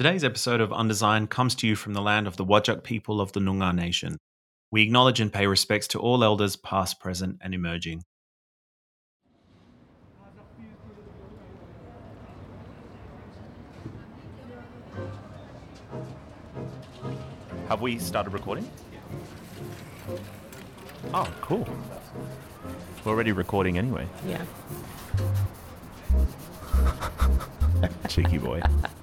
Today's episode of Undesign comes to you from the land of the Whadjuk people of the Noongar Nation. We acknowledge and pay respects to all elders, past, present, and emerging. Have we started recording? Oh, cool. We're already recording anyway. Yeah. Cheeky boy.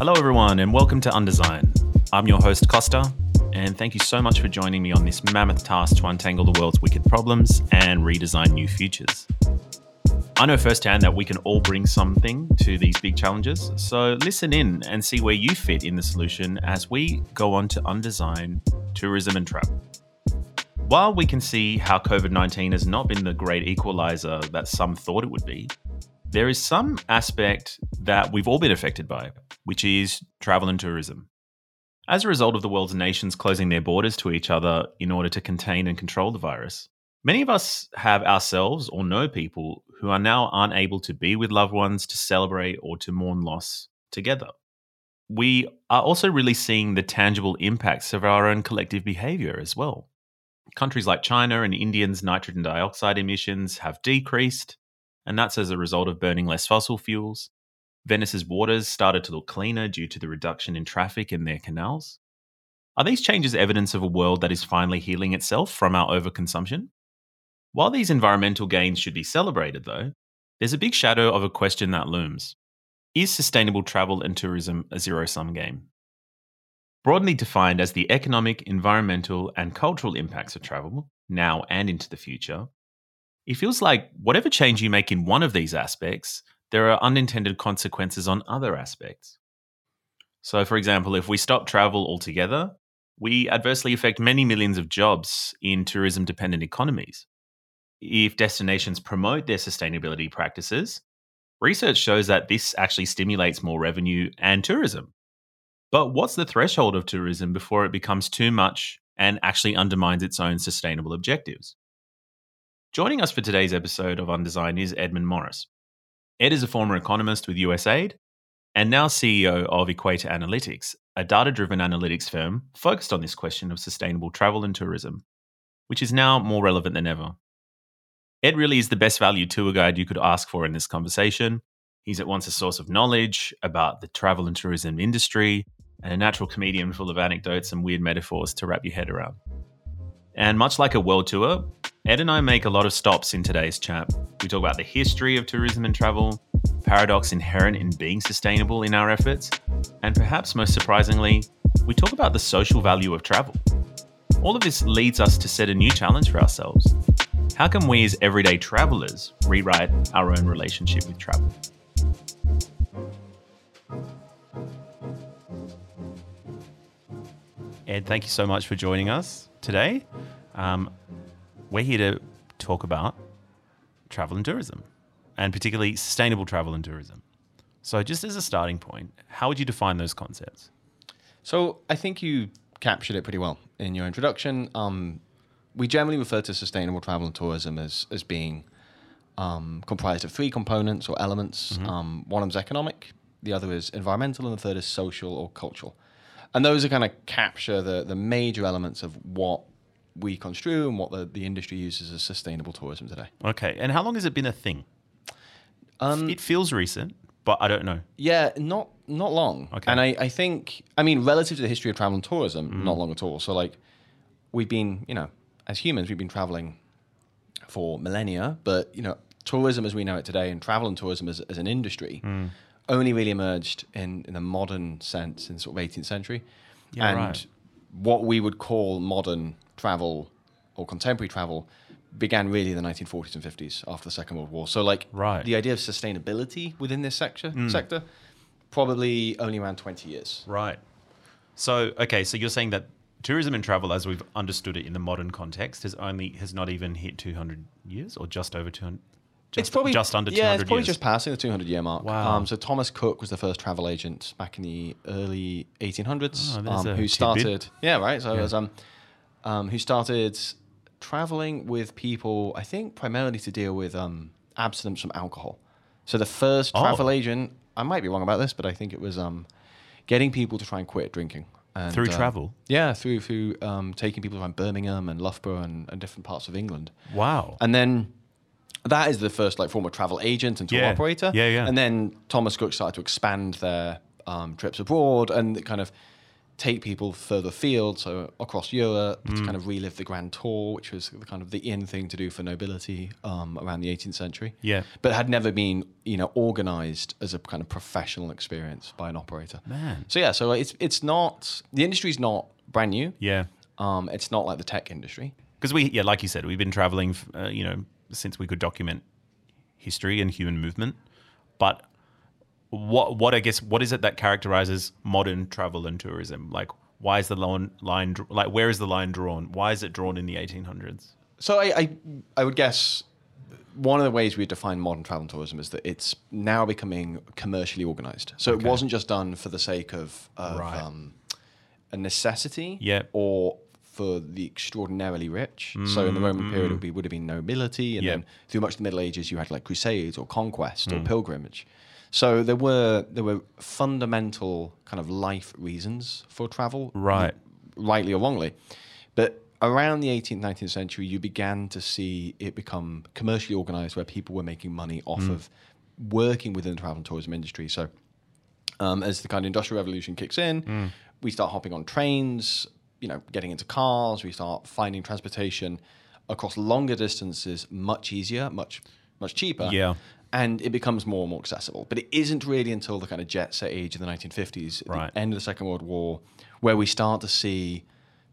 Hello, everyone, and welcome to Undesign. I'm your host, Costa, and thank you so much for joining me on this mammoth task to untangle the world's wicked problems and redesign new futures. I know firsthand that we can all bring something to these big challenges, so listen in and see where you fit in the solution as we go on to undesign tourism and travel. While we can see how COVID 19 has not been the great equalizer that some thought it would be, there is some aspect that we've all been affected by, which is travel and tourism. As a result of the world's nations closing their borders to each other in order to contain and control the virus, many of us have ourselves or know people who are now unable to be with loved ones, to celebrate, or to mourn loss together. We are also really seeing the tangible impacts of our own collective behavior as well. Countries like China and India's nitrogen dioxide emissions have decreased, and that's as a result of burning less fossil fuels. Venice's waters started to look cleaner due to the reduction in traffic in their canals. Are these changes evidence of a world that is finally healing itself from our overconsumption? While these environmental gains should be celebrated, though, there's a big shadow of a question that looms Is sustainable travel and tourism a zero sum game? Broadly defined as the economic, environmental, and cultural impacts of travel, now and into the future, it feels like whatever change you make in one of these aspects, there are unintended consequences on other aspects. So, for example, if we stop travel altogether, we adversely affect many millions of jobs in tourism dependent economies if destinations promote their sustainability practices, research shows that this actually stimulates more revenue and tourism. But what's the threshold of tourism before it becomes too much and actually undermines its own sustainable objectives? Joining us for today's episode of Undesign is Edmund Morris. Ed is a former economist with USAID and now CEO of Equator Analytics, a data driven analytics firm focused on this question of sustainable travel and tourism, which is now more relevant than ever. Ed really is the best value tour guide you could ask for in this conversation. He's at once a source of knowledge about the travel and tourism industry and a natural comedian full of anecdotes and weird metaphors to wrap your head around. And much like a world tour, Ed and I make a lot of stops in today's chat. We talk about the history of tourism and travel, paradox inherent in being sustainable in our efforts, and perhaps most surprisingly, we talk about the social value of travel. All of this leads us to set a new challenge for ourselves how can we, as everyday travelers, rewrite our own relationship with travel? Ed, thank you so much for joining us today. Um, we're here to talk about travel and tourism, and particularly sustainable travel and tourism. So, just as a starting point, how would you define those concepts? So, I think you captured it pretty well in your introduction. Um, we generally refer to sustainable travel and tourism as as being um, comprised of three components or elements. Mm-hmm. Um, one of them is economic, the other is environmental, and the third is social or cultural. And those are kind of capture the the major elements of what we construe and what the, the industry uses as sustainable tourism today. Okay. And how long has it been a thing? Um, it feels recent, but I don't know. Yeah, not not long. Okay. And I, I think, I mean, relative to the history of travel and tourism, mm-hmm. not long at all. So, like, we've been, you know, as humans, we've been traveling for millennia, but you know, tourism as we know it today and travel and tourism as, as an industry mm. only really emerged in, in the modern sense in sort of 18th century. Yeah, and right. what we would call modern travel or contemporary travel began really in the 1940s and 50s after the Second World War. So like right. the idea of sustainability within this sector, mm. sector probably only around 20 years. Right. So okay, so you're saying that tourism and travel, as we've understood it in the modern context, has only has not even hit 200 years or just over 200. Just, it's probably just under yeah, it's probably years. just passing the 200 year mark. Wow. Um, so Thomas Cook was the first travel agent back in the early 1800s, oh, um, who started. Yeah, right. So yeah. was, um, um, who started traveling with people, I think, primarily to deal with um, abstinence from alcohol. So the first oh. travel agent I might be wrong about this, but I think it was um, getting people to try and quit drinking. And, Through uh, travel? Yeah, through through um, taking people around Birmingham and Loughborough and, and different parts of England. Wow. And then that is the first like form of travel agent and tour Yeah. operator. Yeah, yeah. And then Thomas Cook started to expand their um, trips abroad and kind of take people further afield, so across Europe, Mm. to kind of relive the Grand Tour, which was the kind of the in thing to do for nobility um, around the 18th century. Yeah. But had never been, you know, organized as a kind of professional experience by an operator. Man. So yeah, so it's it's not the industry's not brand new. Yeah. Um, it's not like the tech industry. Because we, yeah, like you said, we've been traveling, uh, you know, since we could document history and human movement. But what, what I guess, what is it that characterizes modern travel and tourism? Like, why is the line, line like, where is the line drawn? Why is it drawn in the 1800s? So I, I, I would guess one of the ways we define modern travel and tourism is that it's now becoming commercially organized. So it wasn't just done for the sake of, of Right. um, a necessity or for the extraordinarily rich. so in the Roman period, it would, be, would have been nobility. And Mm, then through much of the Middle Ages, you had like crusades or conquest Mm. or pilgrimage. So there were there were fundamental kind of life reasons for travel, Right. rightly or wrongly. But around the 18th, 19th century, you began to see it become commercially organized where people were making money off Mm. of working within the travel and tourism industry. So um, as the kind of industrial revolution kicks in, Mm. we start hopping on trains, you know, getting into cars, we start finding transportation across longer distances much easier, much, much cheaper. Yeah. And it becomes more and more accessible. But it isn't really until the kind of jet set age of the 1950s, Right. the end of the Second World War, where we start to see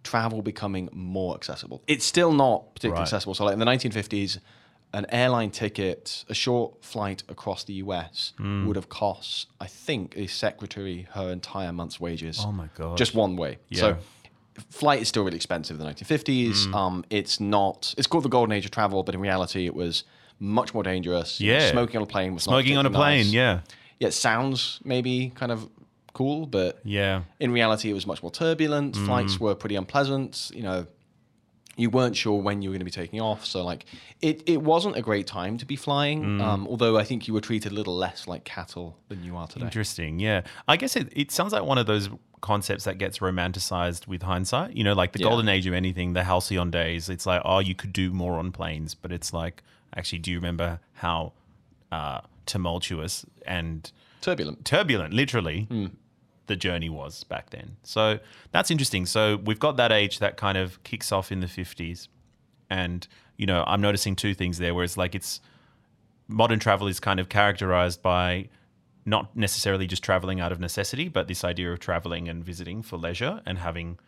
travel becoming more accessible. It's still not particularly Right. accessible. So, like in the 1950s, an airline ticket, a short flight across the US, Hmm. would have cost, I think, a secretary her entire month's wages. Oh my god! Just one way. Yeah. So, flight is still really expensive in the 1950s. Hmm. Um, it's not. It's called the golden age of travel, but in reality, it was much more dangerous. You know, Yeah. smoking on a plane was not Smoking on a particularly plane, nice. yeah. Yeah, it sounds maybe kind of cool, but Yeah. in reality, it was much more turbulent. Mm. Flights were pretty unpleasant. You know, you weren't sure when you were going to be taking off. So, like, it, it wasn't a great time to be flying. Mm. Um, although I think you were treated a little less like cattle than you are today. Interesting. Yeah. I guess it, it sounds like one of those concepts that gets romanticized with hindsight. You know, like the Yeah. golden age of anything, the halcyon days. It's like, oh, you could do more on planes. But it's like, actually, do you remember how uh, tumultuous and Turbulent. turbulent, literally, the journey was back then. So that's interesting. So we've got that age that kind of kicks off in the 50s. And, you know, I'm noticing two things there where it's like it's modern travel is kind of characterized by not necessarily just traveling out of necessity, but this idea of traveling and visiting for leisure and having.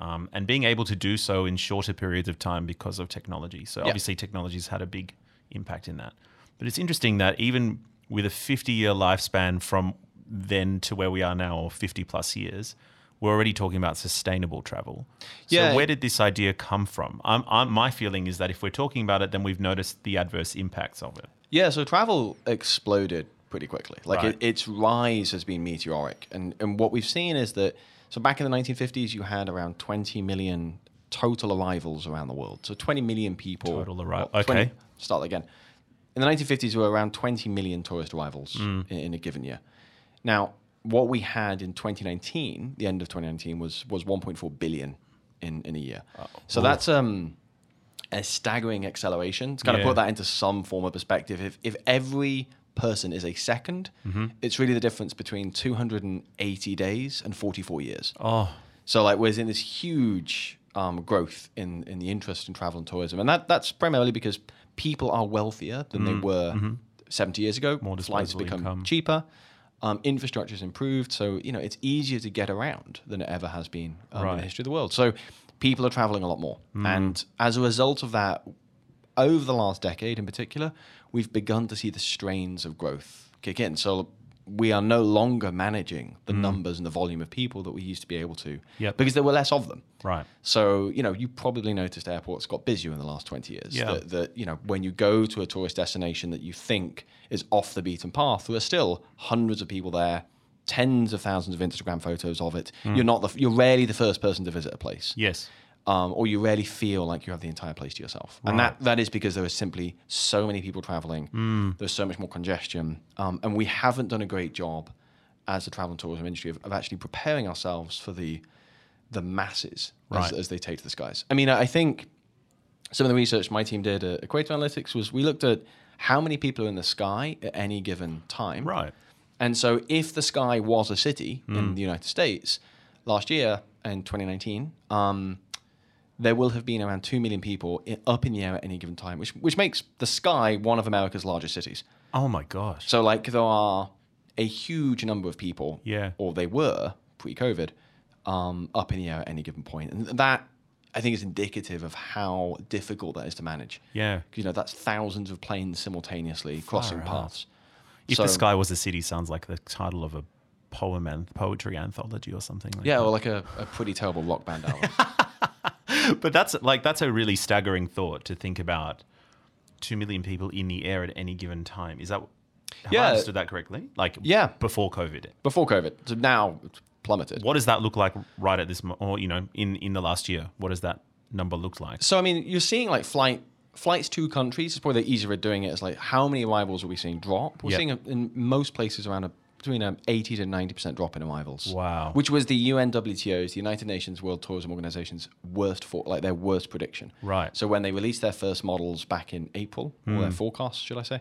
Um, and being able to do so in shorter periods of time because of technology. So Yeah. obviously, technology's had a big impact in that. But it's interesting that even with a 50 year lifespan from then to where we are now, or 50 plus years, we're already talking about sustainable travel. So Yeah. where did this idea come from? I'm, I'm, my feeling is that if we're talking about it, then we've noticed the adverse impacts of it. Yeah, so travel exploded pretty quickly. Like Right. it, its rise has been meteoric, and and what we've seen is that so back in the 1950s, you had around 20 million total arrivals around the world. So 20 million people Total arri- well, 20 okay. Start again. In the 1950s, there were around 20 million tourist arrivals Mm. in, in a given year. Now, what we had in 2019, the end of 2019, was was 1.4 billion in in a year. So that's um a staggering acceleration. To kind Yeah. of put that into some form of perspective, if if every person is a 2nd Mm-hmm. it's really the difference between 280 days and 44 years. Oh, So like we're in this huge um, growth in in the interest in travel and tourism, and that that's primarily because people are wealthier than they were 70 years ago. Mm-hmm. More Flights become income. cheaper. Um, infrastructure's improved, so you know it's easier to get around than it ever has been um, in the history of the world. So people are traveling a lot more, Mm. and as a result of that, over the last decade in particular, we've begun to see the strains of growth kick in. So we are no longer managing the numbers and the volume of people that we used to be able to Mm. Yep. because there were less of them. right. So, you know, you probably noticed airports got busier in the last 20 years. Yeah. That, that, you know, when you go to a tourist destination that you think is off the beaten path, there are still hundreds of people there, tens of thousands of Instagram photos of it. Hmm. You're not the, you're rarely the first person to visit a place. Yes. Um, or you rarely feel like you have the entire place to yourself. And that, that is because there are simply so many people traveling. Mm. There's so much more congestion. Um, and we haven't done a great job as the travel and tourism industry of, of actually preparing ourselves for the, the masses Right. as, as they take to the skies. I mean, I think some of the research my team did at Equator Analytics was we looked at how many people are in the sky at any given time. Right. And so, if the sky was a city Hmm. in the United States last year in 2019, um, there will have been around 2 million people up in the air at any given time, which, which makes the sky one of America's largest cities. Oh my gosh. So, like, there are a huge number of people, Yeah. or they were pre COVID, um, up in the air at any given point. And that, I think, is indicative of how difficult that is to manage. Yeah. You know, that's thousands of planes simultaneously crossing out. paths. If So- the sky was a city sounds like the title of a poem and poetry anthology or something like Yeah, or like a, a pretty terrible rock band album. But that's like that's a really staggering thought to think about 2 million people in the air at any given time. Is that have Yeah. I understood that correctly? Like Yeah. before COVID. Before COVID. So now it's plummeted. What does that look like right at this or you know in in the last year? What does that number look like? So I mean, you're seeing like flight flights to countries. It's probably the easier way of doing it. Is like how many arrivals are we seeing drop? We're Yep. seeing in most places around a between an 80 to 90 percent drop in arrivals. Wow. Which was the UNWTO's, the United Nations World Tourism Organization's worst for like their worst prediction. Right. So when they released their first models back in April, or their forecasts, should I say,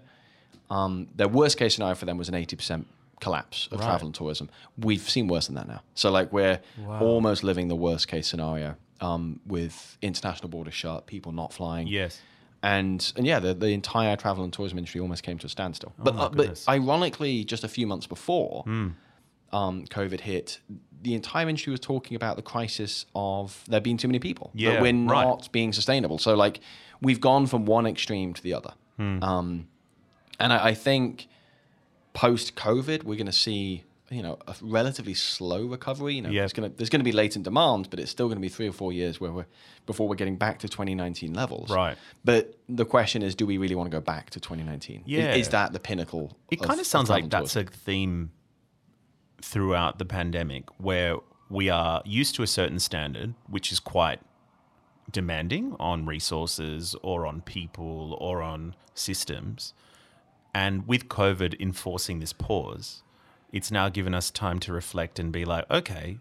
um, their worst case scenario for them was an 80 percent collapse of Right. travel and tourism. We've seen worse than that now. So like we're Wow. almost living the worst case scenario um, with international borders shut, people not flying. Yes. And and yeah, the, the entire travel and tourism industry almost came to a standstill. but Oh my uh, but. Ironically, just a few months before um, COVID hit, the entire industry was talking about the crisis of there being too many people. Yeah, that we're right. not being sustainable. So like we've gone from one extreme to the other. Hmm. Um, and I, I think post COVID, we're going to see you know a relatively slow recovery. You know, Yeah. it's gonna, there's going to be latent demand, but it's still going to be three or four years where we're before we're getting back to 2019 levels. Right. But the question is, do we really want to go back to 2019? Is- Yeah. Is, that the pinnacle? It kind of sounds like that's a theme throughout the pandemic where we are used to a certain standard, which is quite demanding on resources or on people or on systems. And with COVID enforcing this pause, it's now given us time to reflect and be like, okay,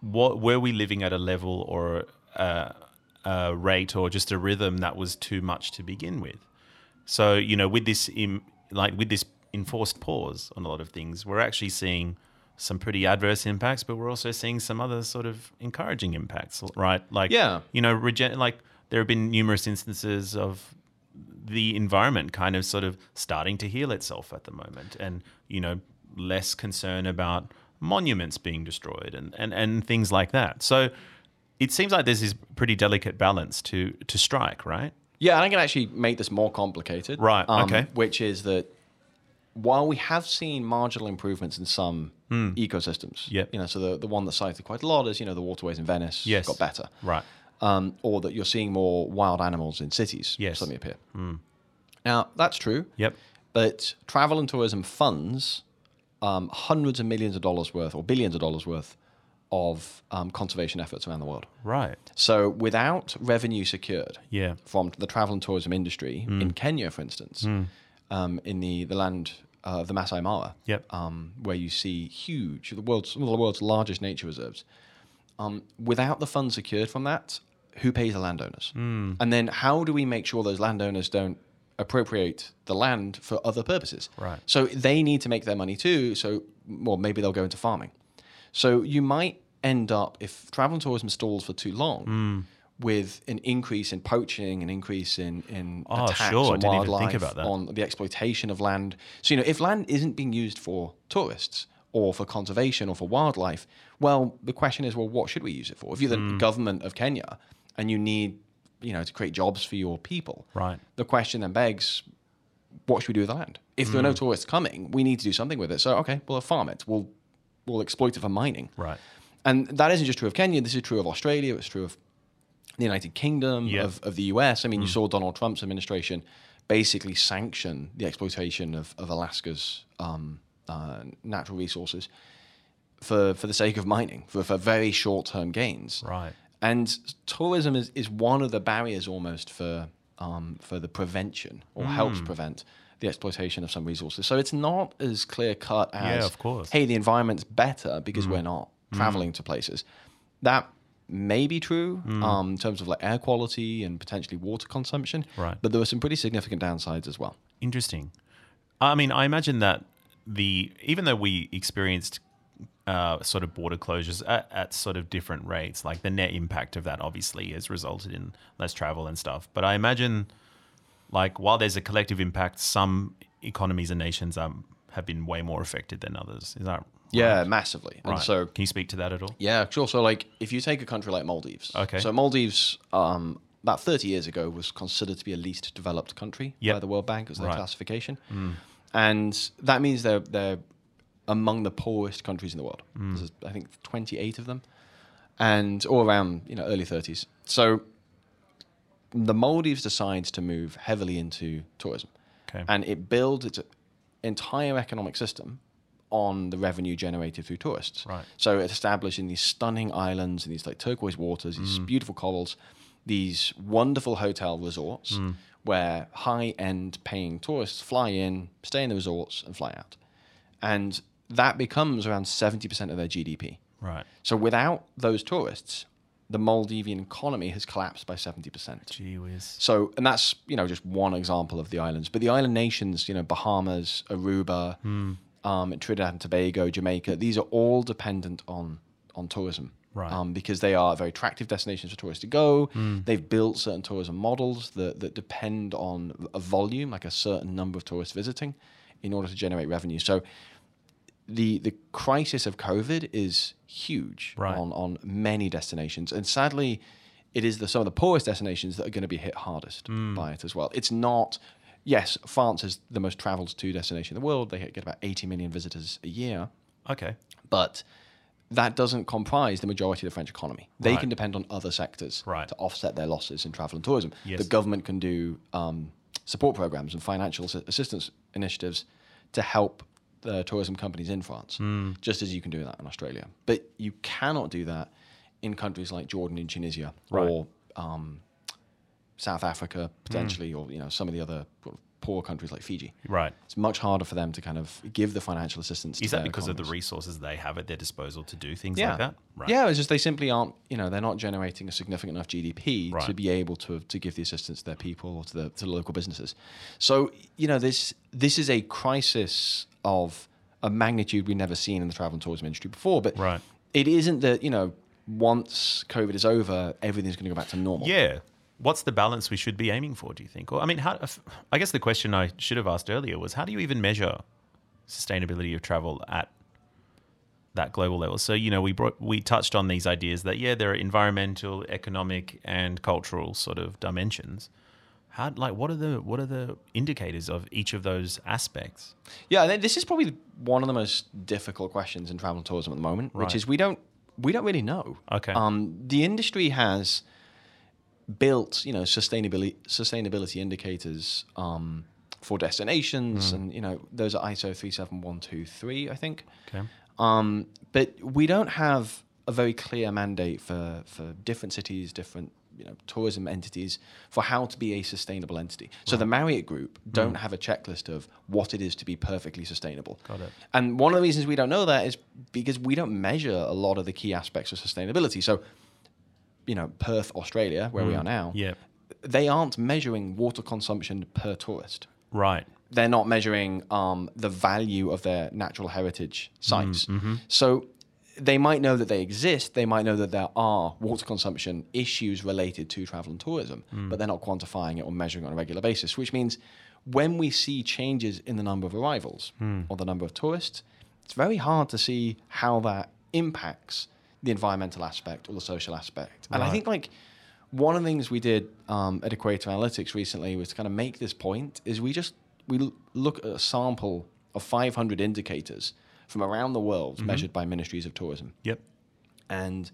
what were we living at a level or a, a rate or just a rhythm that was too much to begin with? So you know, with this Im, like with this enforced pause on a lot of things, we're actually seeing some pretty adverse impacts, but we're also seeing some other sort of encouraging impacts, right? Like Yeah. you know, regen- like there have been numerous instances of the environment kind of sort of starting to heal itself at the moment, and you know, less concern about monuments being destroyed and and and things like that. So. It seems like there's this pretty delicate balance to to strike, right? Yeah, and I can actually make this more complicated. um, Right, okay. Which is that while we have seen marginal improvements in some ecosystems, Hmm. Yep. you know, so the, the one that's cited quite a lot is, you know, the waterways in Venice Yes. got better. Right. Um, or that you're seeing more wild animals in cities Yes. Suddenly appear. Now, that's true. Yep. But travel and tourism funds um, hundreds of millions of dollars worth or billions of dollars worth of um, conservation efforts around the world. Right. So without revenue secured Yeah. from the travel and tourism industry Hmm. in Kenya, for instance, um, in the, the land uh, of the Masai Mara, Yep. um, where you see huge, the world's, one of the world's largest nature reserves. Um, without the funds secured from that, who pays the landowners? Hmm. And then how do we make sure those landowners don't appropriate the land for other purposes? Right. So they need to make their money too. So, well, maybe they'll go into farming. So you might end up, if travel and tourism stalls for too long, Hmm. with an increase in poaching, an increase in, in Oh, attacks sure. I on didn't even think wildlife, about that. on the exploitation of land. So, you know, if land isn't being used for tourists or for conservation or for wildlife, well, the question is, well, what should we use it for? If you're the Hmm. government of Kenya and you need, you know, to create jobs for your people, Right. the question then begs, what should we do with the land? If there are Hmm. no tourists coming, we need to do something with it. So, okay, we'll farm it. We'll we'll exploit it for mining. Right. And that isn't just true of Kenya. This is true of Australia. It's true of the United Kingdom, Yeah. of, of the US. I mean, you saw Donald Trump's administration basically sanction the exploitation of, of Alaska's um, uh, natural resources for, for the sake of mining, for, for very short term gains. Right. And tourism is, is one of the barriers almost for um, for the prevention or helps Hmm. prevent the exploitation of some resources. So it's not as clear cut as Yeah, of course. Hmm. hey, the environment's better because we're not traveling to places. That may be true Hmm. um, in terms of like air quality and potentially water consumption. Right. But there are some pretty significant downsides as well. Interesting. I mean, I imagine that the even though we experienced uh, sort of border closures at, at sort of different rates, like the net impact of that obviously has resulted in less travel and stuff. But I imagine, like, while there's a collective impact, some economies and nations um, have been way more affected than others. Is that Yeah, massively. And right? so can you speak to that at all? Yeah, sure. So, like, if you take a country like Maldives, Okay. So Maldives, um, about 30 years ago, was considered to be a least developed country Yep. by the World Bank as their Right. classification, and that means they're they're among the poorest countries in the world. There's, I think, 28 of them, and all around you know early 30s. So, the Maldives decides to move heavily into tourism, Okay. and it builds its entire economic system on the revenue generated through tourists. Right. So it's establishing these stunning islands and these like turquoise waters, these Mm. beautiful corals, these wonderful hotel resorts Mm. where high-end paying tourists fly in, stay in the resorts, and fly out, and that becomes around seventy percent of their GDP. Right. So without those tourists, the Maldivian economy has collapsed by seventy percent. Gee whiz. So, and that's you know just one example of the islands, but the island nations, you know, Bahamas, Aruba, Hmm. um, Trinidad and Tobago, Jamaica, these are all dependent on on tourism, Right. Um, because they are very attractive destinations for tourists to go. Hmm. They've built certain tourism models that that depend on a volume, like a certain number of tourists visiting, in order to generate revenue. So. The, the crisis of COVID is huge Right. on, on many destinations. And sadly, it is the, some of the poorest destinations that are going to be hit hardest Hmm. by it as well. It's not, yes, France is the most traveled to destination in the world. They get about 80 million visitors a year, Okay. but that doesn't comprise the majority of the French economy. They Right. can depend on other sectors Right. to offset their losses in travel and tourism. Yes. The government can do um, support programs and financial assistance initiatives to help the tourism companies in France, Hmm. just as you can do that in Australia. But you cannot do that in countries like Jordan and Tunisia Right. or um, South Africa potentially, or you know some of the other poor countries like Fiji. Right. It's much harder for them to kind of give the financial assistance. Is that because of the resources they have at their disposal to do things yeah. like that? Right. Yeah, it's just they simply aren't, you know, they're not generating a significant enough GDP to be able to to give the assistance to their people or to the to the local businesses. So, you know, this this is a crisis of a magnitude we've never seen in the travel and tourism industry before. But Right. it isn't that, you know, once COVID is over, everything's going to go back to normal. Yeah. What's the balance we should be aiming for, do you think? Or, I mean, how, I guess the question I should have asked earlier was how do you even measure sustainability of travel at that global level? So, you know, we brought, we touched on these ideas that, yeah, there are environmental, economic, and cultural sort of dimensions. How, like, what are the what are the indicators of each of those aspects? Yeah, I think this is probably one of the most difficult questions in travel and tourism at the moment, Right. which is we don't we don't really know. Okay. Um, the industry has built, you know, sustainability sustainability indicators um, for destinations, and you know, those are ISO three seven one two three, I think. Okay. Um, but we don't have a very clear mandate for, for different cities, different you know tourism entities for how to be a sustainable entity. So the Marriott Group don't have a checklist of what it is to be perfectly sustainable. Got it. And one of the reasons we don't know that is because we don't measure a lot of the key aspects of sustainability. So, you know, Perth, Australia, where we mm. are now, Yeah. they aren't measuring water consumption per tourist Right. they're not measuring um, the value of their natural heritage mm, sites. Mm-hmm. So they might know that they exist. They might know that there are water consumption issues related to travel and tourism, mm. but they're not quantifying it or measuring it on a regular basis, which means when we see changes in the number of arrivals or the number of tourists, it's very hard to see how that impacts the environmental aspect or the social aspect. And I think like one of the things we did um, at Equator Analytics recently was to kind of make this point is we just we look at a sample of 500 indicators from around the world Mm-hmm. measured by ministries of tourism Yep. and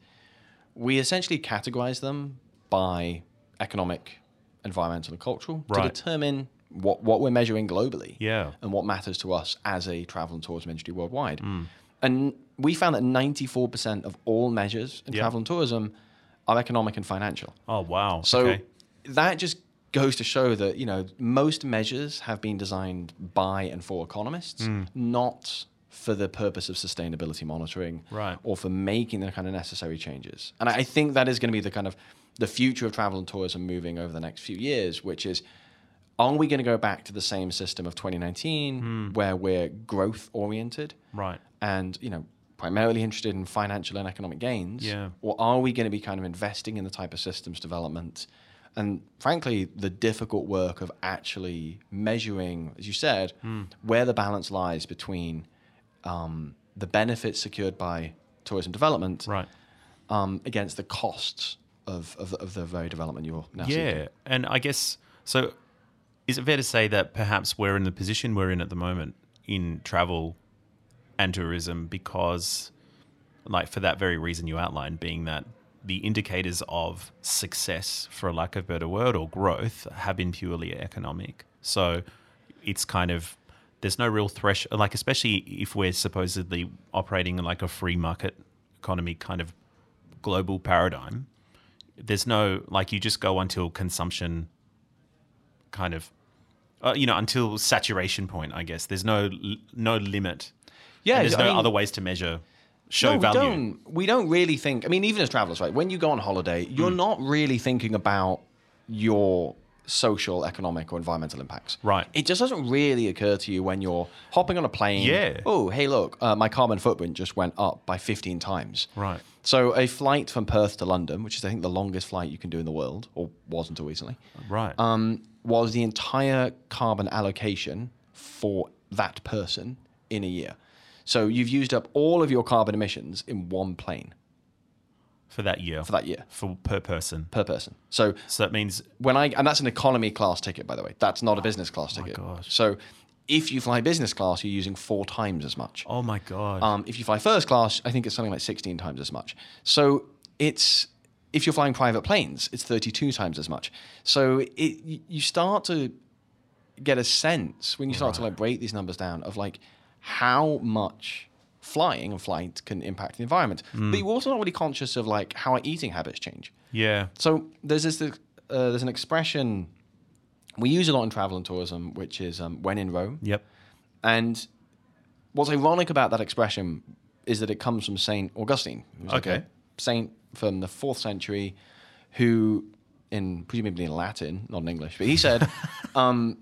we essentially categorize them by economic environmental and cultural Right. to determine what, what we're measuring globally Yeah. and what matters to us as a travel and tourism industry worldwide. Mm. And we found that 94% of all measures in Yeah. travel and tourism are economic and financial. Oh wow. So okay. that just goes to show that you know most measures have been designed by and for economists, Hmm. not for the purpose of sustainability monitoring Right. or for making the kind of necessary changes. And I think that is going to be the kind of the future of travel and tourism moving over the next few years, which is are we going to go back to the same system of 2019 Hmm. where we're growth oriented right. and you know primarily interested in financial and economic gains Yeah. or are we going to be kind of investing in the type of systems development and frankly the difficult work of actually measuring as you said Hmm. where the balance lies between um, the benefits secured by tourism development Right. um, against the costs of, of, of the very development you're now seeing. Yeah, seeking. and I guess so. Is it fair to say that perhaps we're in the position we're in at the moment in travel and tourism because, like, for that very reason you outlined, being that the indicators of success, for a lack of a better word, or growth have been purely economic. So it's kind of there's no real threshold, like especially if we're supposedly operating in like a free market economy kind of global paradigm. There's no like you just go until consumption kind of uh, you know until saturation point i guess there's no no limit Yeah, And there's I no mean- other ways to measure show no, value We don't, we don't really think. I mean, even as travelers, right? When you go on holiday, you're not really thinking about your social, economic, or environmental impacts. Right. It just doesn't really occur to you when you're hopping on a plane. Yeah. Oh, hey, look, uh, my carbon footprint just went up by 15 times. Right. So a flight from Perth to London, which is I think the longest flight you can do in the world, or was until recently, right um, was the entire carbon allocation for that person in a year. So you've used up all of your carbon emissions in one plane for that year for that year for per person per person. So so that means when I and that's an economy class ticket, by the way. That's not a business class Oh my ticket. gosh. So if you fly business class, you're using four times as much. oh my god Um, if you fly first class, I think it's something like 16 times as much. So it's if you're flying private planes, it's 32 times as much. So it you start to get a sense when you start to like break these numbers down of like how much flying and flight can impact the environment. Mm. But you're also not really conscious of like how our eating habits change. yeah So there's this uh, there's an expression we use a lot in travel and tourism, which is um, when in Rome. yep And what's ironic about that expression is that it comes from Saint Augustine, who's like Okay. a saint from the fourth century, who, in presumably in Latin, not in English, but he said, um,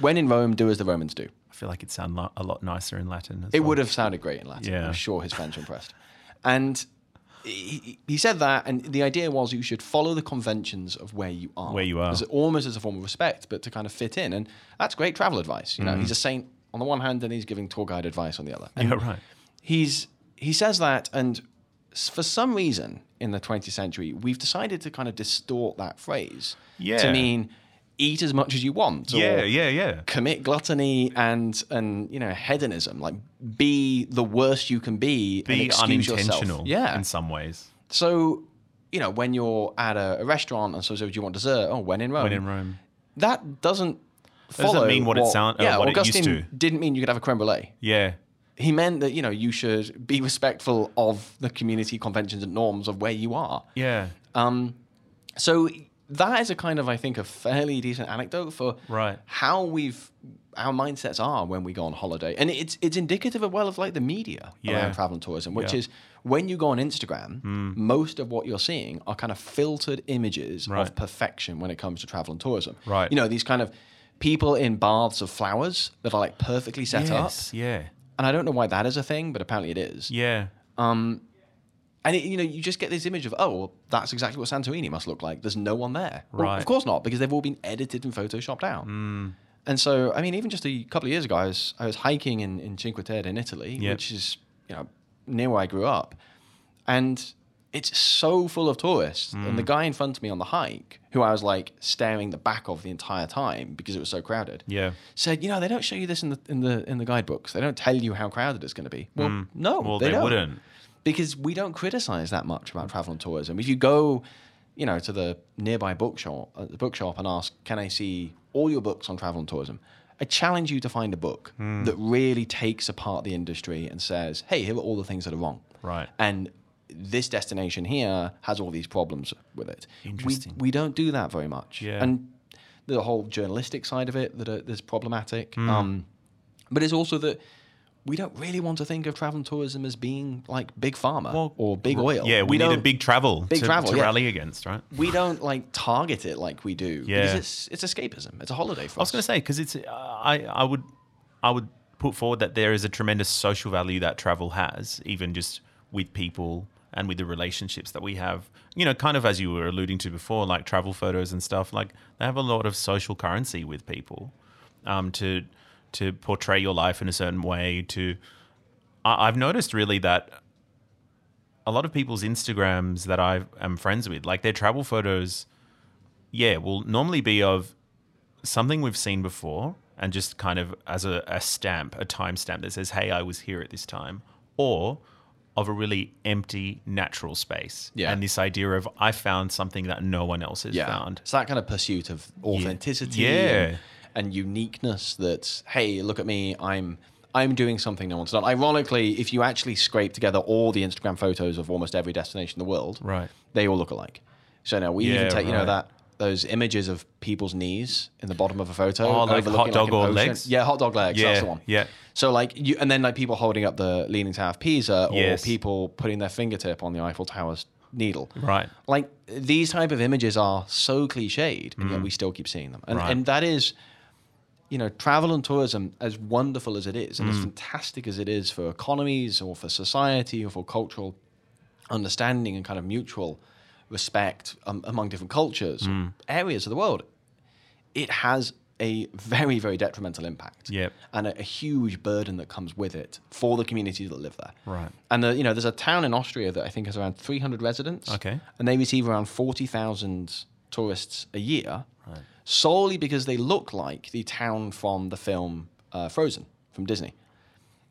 "When in Rome, do as the Romans do." Feel like it sound lo- a lot nicer in latin as It well. would have sounded great in Latin. Yeah. I'm sure his friends were impressed. And he, he said that, and the idea was you should follow the conventions of where you are. Where you are. As, almost as a form of respect, but to kind of fit in. And that's great travel advice. You know, Mm. he's a saint on the one hand, and he's giving tour guide advice on the other. And yeah right he's he says that, and for some reason in the 20th century, we've decided to kind of distort that phrase Yeah. to mean eat as much as you want. yeah yeah yeah. commit gluttony and and you know hedonism. Like be the worst you can be and be excuse unintentional yourself. yeah. in some ways. So you know when you're at a, a restaurant and so, so do you want dessert? Oh when in rome. When in rome. That doesn't Doesn't mean what it uh, yeah what it used augustine to. didn't mean you could have a creme brulee. Yeah. He meant that you know you should be respectful of the community conventions and norms of where you are. Yeah. Um, so that is a kind of, I think, a fairly decent anecdote for Right. how we've our mindsets are when we go on holiday, and it's it's indicative of well of like the media Yeah. around travel and tourism, which Yeah. Is when you go on Instagram, hmm. most of what you're seeing are kind of filtered images Right. of perfection when it comes to travel and tourism. Right. You know these kind of people in baths of flowers that are like perfectly set up, yes yeah and I don't know why that is a thing, but apparently it is. yeah um, And it, you know, you just get this image of, oh, well, that's exactly what Santorini must look like. There's no one there. Well, Right. of course not, because they've all been edited and photoshopped out. Hmm. And so, I mean, even just a couple of years ago, I was, I was hiking in, in Cinque Terre in Italy, Yep. which is, you know, near where I grew up. And it's so full of tourists. And hmm. the guy in front of me on the hike, who I was like staring the back of the entire time because it was so crowded, yeah said, you know, they don't show you this in the in the in the guidebooks. They don't tell you how crowded it's going to be. Well, hmm. no, well they, they, wouldn't because we don't criticize that much about travel and tourism. If you go, you know, to the nearby bookshop, uh, the bookshop and ask, "Can I see all your books on travel and tourism?" I challenge you to find a book that really takes apart the industry and says, "Hey, here are all the things that are wrong." Right. And this destination here has all these problems with it. Interesting. We, we don't do that very much. Yeah. And the whole journalistic side of it that's problematic. Hmm. Um, but it's also that we don't really want to think of travel and tourism as being like big pharma Well, or big oil. Yeah, we, need a big travel big to, travel, to yeah. rally against, right? We don't like target it like we do. Yeah. Because it's it's escapism. It's a holiday for I was going to say because it's uh, I I would I would put forward that there is a tremendous social value that travel has, even just with people and with the relationships that we have. You know, kind of as you were alluding to before, like travel photos and stuff. Like they have a lot of social currency with people um, to to portray your life in a certain way. To I, I've noticed really that a lot of people's Instagrams that I am friends with, like their travel photos, yeah, will normally be of something we've seen before and just kind of as a, a stamp, a timestamp that says, hey, I was here at this time, or of a really empty natural space. Yeah. And this idea of I found something that no one else has yeah. found. It's that kind of pursuit of authenticity Yeah. And, and uniqueness that, hey, look at me, I'm I'm doing something no one's done. Ironically, if you actually scrape together all the Instagram photos of almost every destination in the world, Right. they all look alike. So now we Yeah, even take, you know, that those images of people's knees in the bottom of a photo. Oh, like hot dog an or legs? Yeah, hot dog legs. Yeah, That's the one. yeah. So like you, and then like people holding up the Leaning Tower of Pisa, or Yes. people putting their fingertip on the Eiffel Tower's needle. Right. Like these type of images are so cliched, and yet we still keep seeing them. And Mm. Right. and that is, you know, travel and tourism, as wonderful as it is, and as Mm. fantastic as it is for economies or for society or for cultural understanding and kind of mutual respect um, among different cultures, Mm. areas of the world, it has a very, very detrimental impact. Yep. And a, a huge burden that comes with it for the communities that live there. Right. And the, you know, there's a town in Austria that I think has around 300 residents. Okay. And they receive around 40,000 tourists a year, solely because they look like the town from the film uh, Frozen from Disney.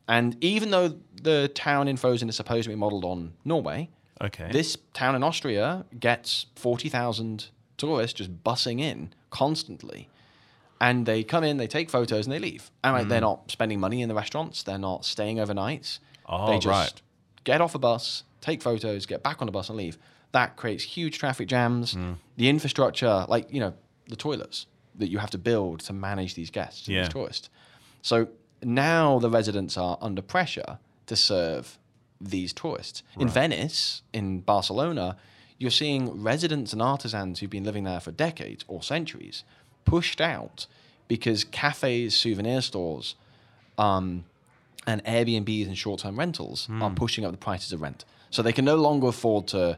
And even though the town in Frozen is supposed to be modeled on Norway, Okay. this town in Austria gets 40,000 tourists just bussing in constantly. And they come in, they take photos, and they leave. And like, they're not spending money in the restaurants, they're not staying overnight. Oh, they just right. get off a bus, take photos, get back on the bus, and leave. That creates huge traffic jams. The infrastructure, like, you know, the toilets that you have to build to manage these guests, Yeah. these tourists. So now the residents are under pressure to serve these tourists. In Venice, in Barcelona, you're seeing residents and artisans who've been living there for decades or centuries pushed out because cafes, souvenir stores, um, and Airbnbs and short-term rentals Hmm. are pushing up the prices of rent. So they can no longer afford to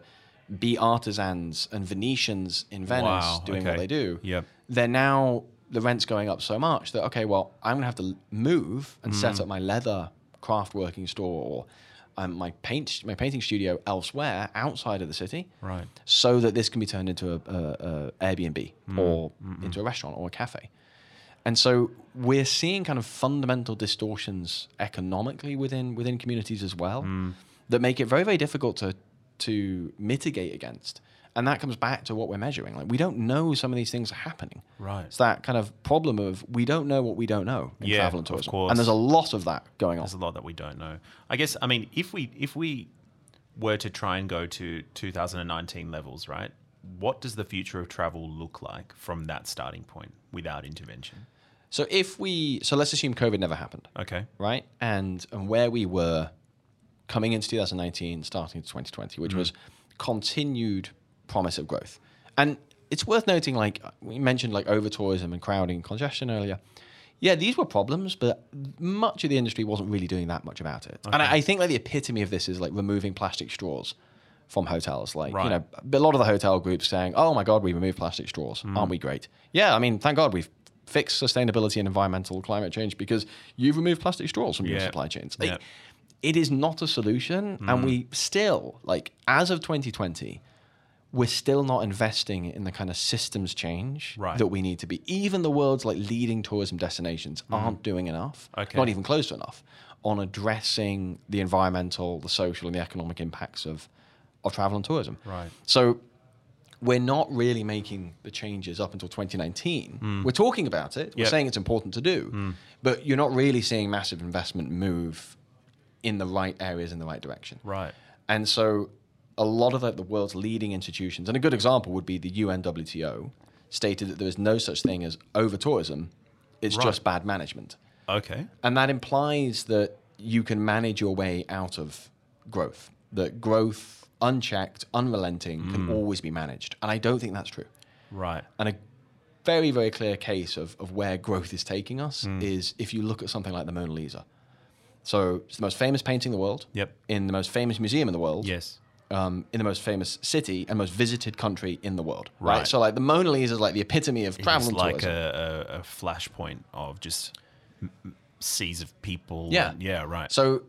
be artisans and Venetians in Venice Wow, doing what they do. Yep. They're now the rent's going up so much that okay, well, I'm gonna have to move and Hmm. set up my leather craft working store or um, my paint my painting studio elsewhere outside of the city Right. so that this can be turned into a, a, a Airbnb Hmm. or into a restaurant or a cafe. And so we're seeing kind of fundamental distortions economically within within communities as well Hmm. that make it very very difficult to to mitigate against. And that comes back to what we're measuring. Like we don't know some of these things are happening. Right. It's that kind of problem of we don't know what we don't know in Yeah, travel and of tourism. course. And there's a lot of that going on. There's a lot that we don't know. I guess. I mean, if we if we were to try and go to 2019 levels, right? What does the future of travel look like from that starting point without intervention? So if we so let's assume COVID never happened. Okay. right? And and where we were coming into 2019, starting to 2020, which mm-hmm. was continued promise of growth. And it's worth noting, like we mentioned, like over tourism and crowding and congestion earlier. Yeah, these were problems, but much of the industry wasn't really doing that much about it. And I, I think like the epitome of this is like removing plastic straws from hotels. Like Right. you know, a lot of the hotel groups saying, "Oh my God, we removed plastic straws. Mm. Aren't we great?" Yeah, I mean, thank God we've fixed sustainability and environmental climate change because you've removed plastic straws from your supply chains. Like, Yeah. It is not a solution, and Mm. we still like as of 2020, we're still not investing in the kind of systems change Right. that we need to be. Even the world's like leading tourism destinations aren't doing enough, Mm. Okay. not even close to enough, on addressing the environmental, the social, and the economic impacts of of travel and tourism. Right. So we're not really making the changes up until 2019. We're talking about it. We're Hmm. Yep. Hmm. saying it's important to do, but you're not really seeing massive investment move in the right areas in the right direction. Right. And so a lot of like, the world's leading institutions, and a good example would be the UNWTO, stated that there is no such thing as over tourism. It's Right. just bad management. Okay. And that implies that you can manage your way out of growth. That growth, unchecked, unrelenting, Mm. can always be managed. And I don't think that's true. Right. And a very, very clear case of, of where growth is taking us Mm. is if you look at something like the Mona Lisa. So it's the most famous painting in the world, Yep. in the most famous museum in the world, Yes. um, in the most famous city and most visited country in the world. Right. Right. So like the Mona Lisa is like the epitome of travel It's like a, a, a flashpoint of just seas of people. Yeah. and- yeah. Right. So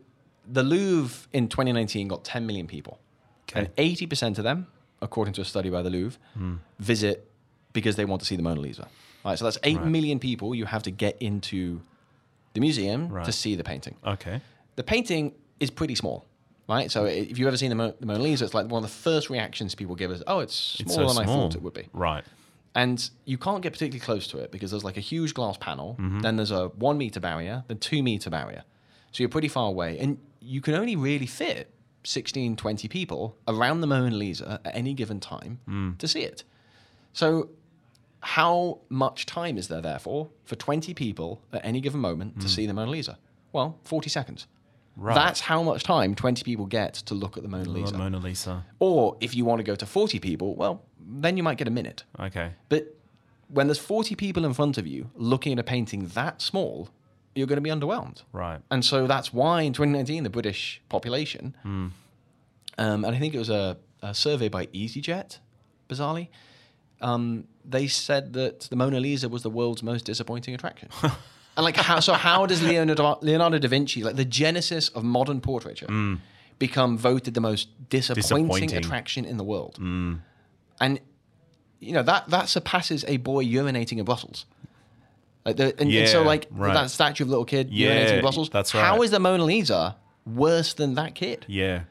the Louvre in 2019 got 10 million people. Okay. And 80% of them, according to a study by the Louvre, Hmm. visit because they want to see the Mona Lisa. Right, so that's eight Right. million people you have to get into the museum Right. to see the painting. okay. The painting is pretty small, right? So if you've ever seen the, Mo- the Mona Lisa, it's like one of the first reactions people give is, oh, it's It's smaller so than I thought it would be. Right. And you can't get particularly close to it because there's like a huge glass panel, Mm-hmm. then there's a one meter barrier, then two meter barrier. So you're pretty far away. And you can only really fit 16, 20 people around the Mona Lisa at any given time Mm. to see it. So how much time is there, therefore, for 20 people at any given moment to see the Mona Lisa? Well, 40 seconds. Mm. Right. That's how much time 20 people get to look at the Mona Lisa. Mona Lisa. Or if you want to go to 40 people, well, then you might get a minute. Okay. But when there's 40 people in front of you looking at a painting that small, you're going to be underwhelmed. Right. And so that's why in 2019, the British population, Hmm. um, and I think it was a, a survey by EasyJet, bizarrely, um, they said that the Mona Lisa was the world's most disappointing attraction. and like, how, so how does Leonardo, Leonardo da Vinci, like the genesis of modern portraiture, become voted the most disappointing. Disappointing. attraction in the world? And you know that that surpasses a boy urinating in Brussels. Like the, and, and so like right. that statue of a little kid Yeah, urinating in Brussels. that's right. is the Mona Lisa worse than that kid? Yeah.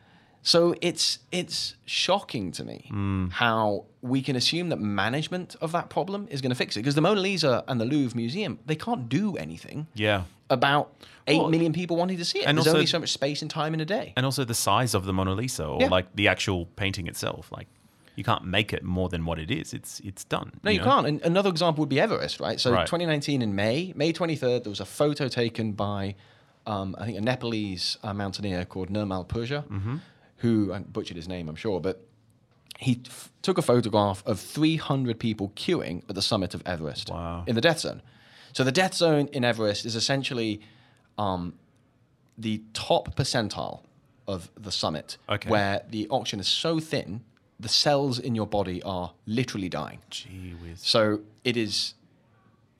So it's it's shocking to me Hmm. how we can assume that management of that problem is going to fix it because the Mona Lisa and the Louvre Museum they can't do anything Yeah. about eight Well, million people wanting to see it. and There's also- only so much space and time in a day. And also the size of the Mona Lisa or Yeah. like the actual painting itself. Like you can't make it more than what it is. It's it's done. No, you, know? can't. And another example would be Everest, right? So Right. 2019 in May, May 23rd, there was a photo taken by, um, I think, a Nepalese uh, mountaineer called Nirmal Purja, Mm-hmm. Who I butchered his name, I'm sure, but he f- took a photograph of 300 people queuing at the summit of Everest Wow. in the death zone. So the death zone in Everest is essentially um, the top percentile of the summit, Okay. where the oxygen is so thin, the cells in your body are literally dying. Gee whiz. So it is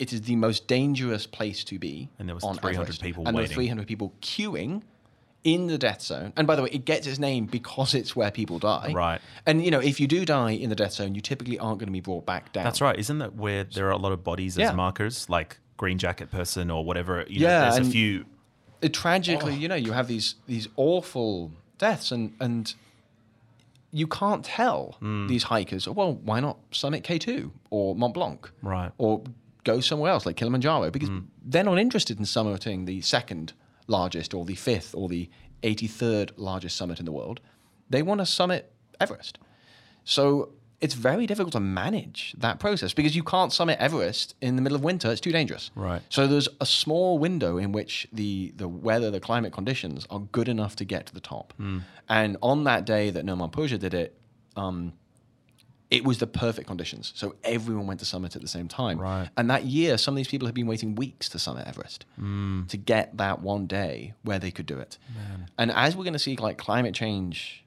it is the most dangerous place to be. And there was 300 Everest. people and there were 300 people queuing in the death zone. And by the way, it gets its name because it's where people die. Right. And you know, if you do die in the death zone, you typically aren't going to be brought back down. That's right. Isn't that where there are a lot of bodies Yeah. as markers, like green jacket person or whatever? You know, Yeah, there's a few. It, tragically, Oh. you know, you have these these awful deaths, and and you can't tell Hmm. these hikers. Well, why not summit K two or Mont Blanc? Right. or go somewhere else like Kilimanjaro because they're not interested in summiting the second largest or the fifth or the 83rd largest summit in the world. They want to summit Everest. So it's very difficult to manage that process because you can't summit Everest in the middle of winter. It's too dangerous. Right. So there's a small window in which the, the weather, the climate conditions are good enough to get to the top. And on that day that Nirmal Purja did it, um, it was the perfect conditions. So everyone went to summit at the same time. Right. And that year, some of these people had been waiting weeks to summit Everest Mm. to get that one day where they could do it. And as we're going to see like climate change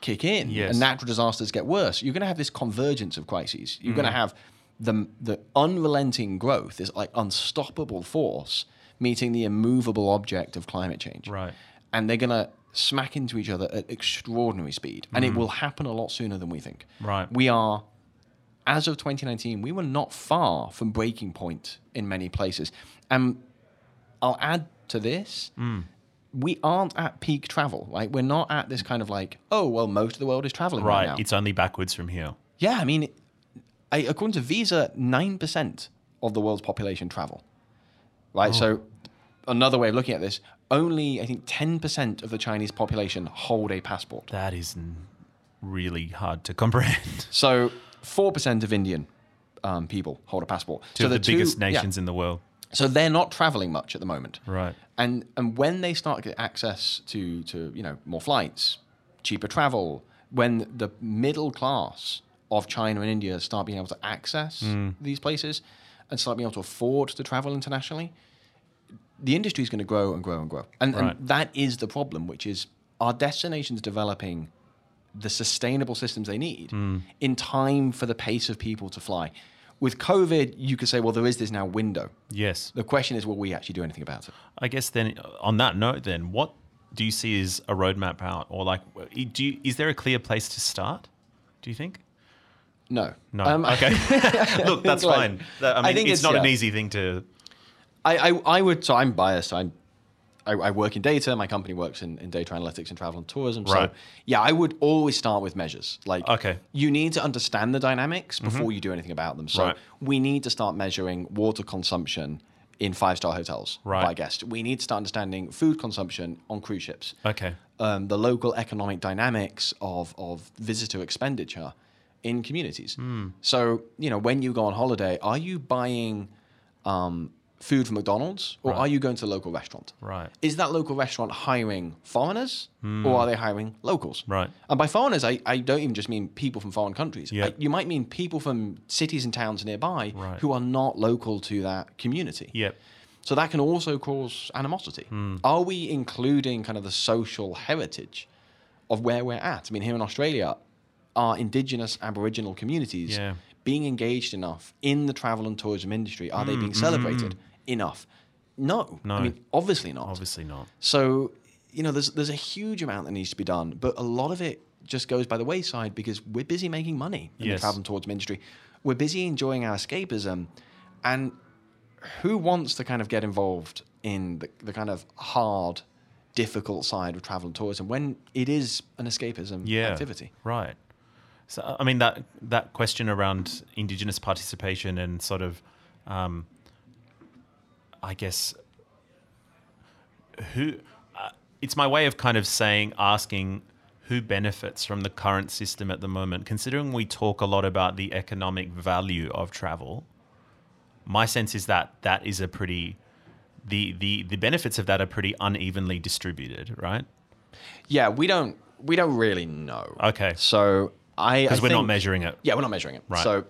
kick in Yes. and natural disasters get worse, you're going to have this convergence of crises. You're Mm. going to have the the unrelenting growth, this like unstoppable force meeting the immovable object of climate change. Right. And they're going to smack into each other at extraordinary speed. And it will happen a lot sooner than we think. Mm. Right. We are as of 2019, we were not far from breaking point in many places. And I'll add to this, Hmm. we aren't at peak travel, right? We're not at this kind of like, oh, well, most of the world is traveling right, Right. now. It's only backwards from here. yeah, I mean, I, according to Visa, 9% of the world's population travel, right? So another way of looking at this, only, I think, 10% of the Chinese population hold a passport. That is really hard to comprehend. So four percent of Indian um, people hold a passport. Two so of the, two- biggest yeah. nations in the world. So they're not traveling much at the moment. Right. And and when they start to get access to to you know more flights, cheaper travel, when the middle class of China and India start being able to access Mm. these places and start being able to afford to travel internationally, the industry is going to grow and grow and grow. And, Right. and that is the problem, which is our destinations developing the sustainable systems they need Mm. in time for the pace of people to fly. With COVID, you could say, well, there is this now window. Yes. The question is, will we actually do anything about it? I guess then, uh, on that note, then what do you see as a roadmap out, or like, do you, is there a clear place to start? Do you think? No. No. Um, okay. Look, that's like- fine. I mean, I think it's, it's- not an easy thing to. I, I, I would, so I'm biased. I'm, I, I work in data. My company works in, in data analytics and travel and tourism. Right. So, yeah, I would always start with measures. Like, Okay. you need to understand the dynamics before you do anything about them. So, Right. we need to start measuring water consumption in five star hotels Right. by guest. We need to start understanding food consumption on cruise ships. Okay. um, the local economic dynamics of, of visitor expenditure in communities. Hmm. So, you know, when you go on holiday, are you buying um, food from McDonald's or Right. are you going to a local restaurant? Right. Is that local restaurant hiring foreigners or are they hiring locals? Right. And by foreigners, I, I don't even just mean people from foreign countries. Yeah. I- you might mean people from cities and towns nearby Right. who are not local to that community. Yep. So that can also cause animosity. Hmm. Are we including kind of the social heritage of where we're at? I mean, here in Australia, are indigenous Aboriginal communities Yeah. Being engaged enough in the travel and tourism industry? Are Hmm, they being celebrated enough? No. No. I mean, obviously not. Obviously not. So, you know, there's there's a huge amount that needs to be done, but a lot of it just goes by the wayside because we're busy making money in Yes. the travel and tourism industry. We're busy enjoying our escapism, and who wants to kind of get involved in the, the kind of hard, difficult side of travel and tourism when it is an escapism Yeah. activity? Right. So I mean that that question around indigenous participation and sort of, um, I guess, who uh, it's my way of kind of saying asking who benefits from the current system at the moment. Considering we talk a lot about the economic value of travel, my sense is that that is a pretty the the the benefits of that are pretty unevenly distributed, right? Yeah, we don't we don't really know. Okay. So I Because we're not measuring it. Yeah, we're not measuring it. Right. So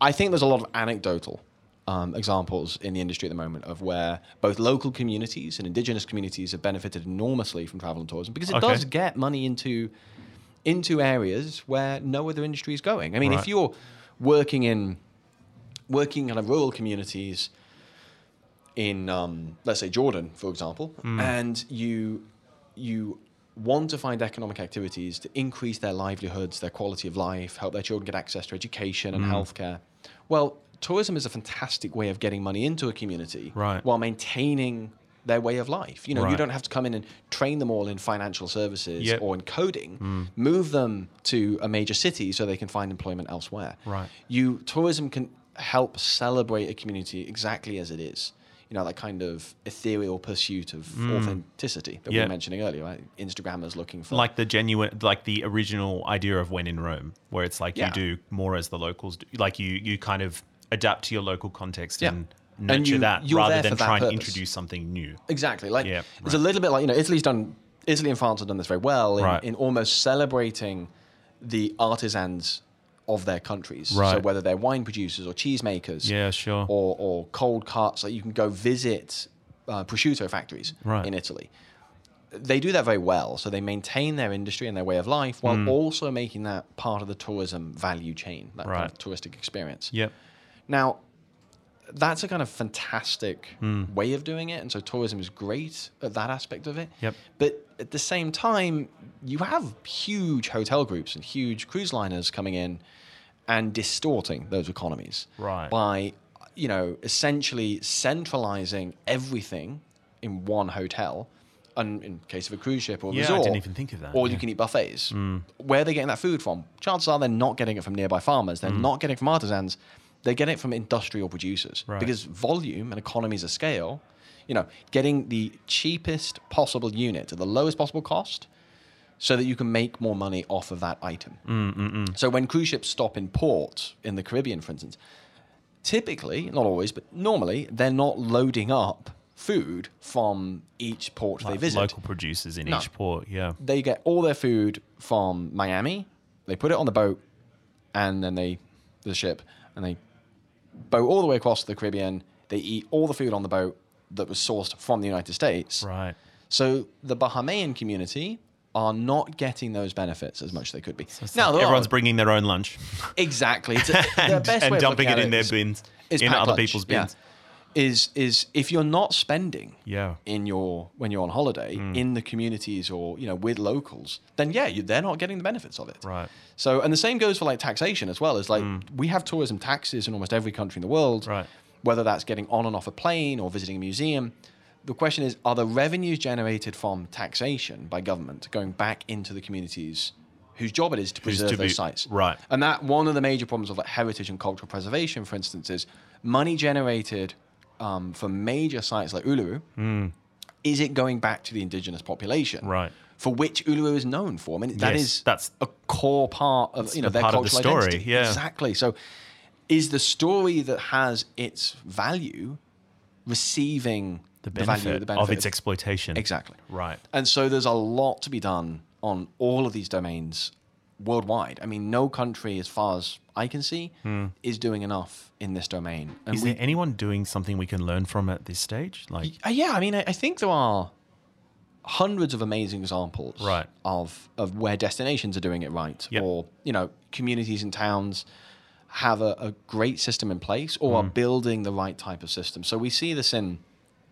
I think there's a lot of anecdotal um, examples in the industry at the moment of where both local communities and indigenous communities have benefited enormously from travel and tourism because it Okay. does get money into into areas where no other industry is going. I mean, Right. if you're working in working in kind of rural communities in um, let's say Jordan, for example, Hmm. and you you want to find economic activities to increase their livelihoods, their quality of life, help their children get access to education and mm. healthcare. Well, tourism is a fantastic way of getting money into a community Right. while maintaining their way of life. You know, you don't have to come in and train them all in financial services Yep. Or in coding. Mm. Move them to a major city so they can find employment elsewhere. Right. You tourism can help celebrate a community exactly as it is. You know, that kind of ethereal pursuit of authenticity that we Hmm. Were mentioning earlier. Right? Instagrammers looking for like the genuine like the original idea of when in rome where it's like Yeah. you do more as the locals do like you you kind of adapt to your local context Yeah. and And nurture you- that rather than try and introduce something new Exactly. Like Yeah, it's a little bit like you know Italy's done. Italy and France have done this very well in, Right. in almost celebrating the artisans of their countries. So whether they're wine producers or cheesemakers, Yeah, sure. or or cold cuts, like you can go visit uh, prosciutto factories Right. in Italy. They do that very well. So they maintain their industry and their way of life while also making that part of the tourism value chain, that kind Hmm. Of touristic experience. yep Now, that's a kind of fantastic Hmm. way of doing it. And so tourism is great at that aspect of it. Yep. But at the same time, you have huge hotel groups and huge cruise liners coming in and distorting those economies. Right. By, you know, essentially centralizing everything in one hotel. And in case of a cruise ship or Yeah, I resort, didn't even think of that, Or yeah. you can eat buffets. Where are they getting that food from? Chances are they're not getting it from nearby farmers. They're not getting it from artisans. They get it from industrial producers Right. because volume and economies of scale. You know, getting the cheapest possible unit at the lowest possible cost so that you can make more money off of that item. Mm-mm-mm. So when cruise ships stop in port in the Caribbean, for instance, typically, not always, but normally, they're not loading up food from each port like they visit. Local producers in no. each port, yeah. They get all their food from Miami. They put it on the boat, and then they the ship, and they boat all the way across the Caribbean. They eat all the food on the boat that was sourced from the United States. Right. So the Bahamian community are not getting those benefits as much as they could be. So now like everyone's are, bringing their own lunch. Exactly. And, and dumping it in their bins, in other lunch. people's bins. Yeah is is if you're not spending yeah. in your when you're on holiday mm. in the communities or you know with locals then yeah you, they're not getting the benefits of it. Right. So and the same goes for like taxation as well. As like mm. we have tourism taxes in almost every country in the world right. whether that's getting on and off a plane or visiting a museum. The question is are the revenues generated from taxation by government going back into the communities whose job it is to preserve to those be, sites? Right. And that one of the major problems of like heritage and cultural preservation for instance is money generated um, for major sites like Uluru, mm. is it going back to the indigenous population? Right. For which Uluru is known for. I mean, that yes, is that's a core part of you know the their cultural the story. Identity. Yeah. Exactly. So, is the story that has its value receiving the, benefit, the value, the benefit of its exploitation? Exactly. Right. And so there's a lot to be done on all of these domains worldwide. I mean, no country, as far as I can see, hmm. is doing enough in this domain. And is we, there anyone doing something we can learn from at this stage? Like, uh, yeah, I mean, I, I, think there are hundreds of amazing examples right. of of where destinations are doing it right, yep. or you know, communities and towns have a, a great system in place, or are hmm. building the right type of system. So we see this in,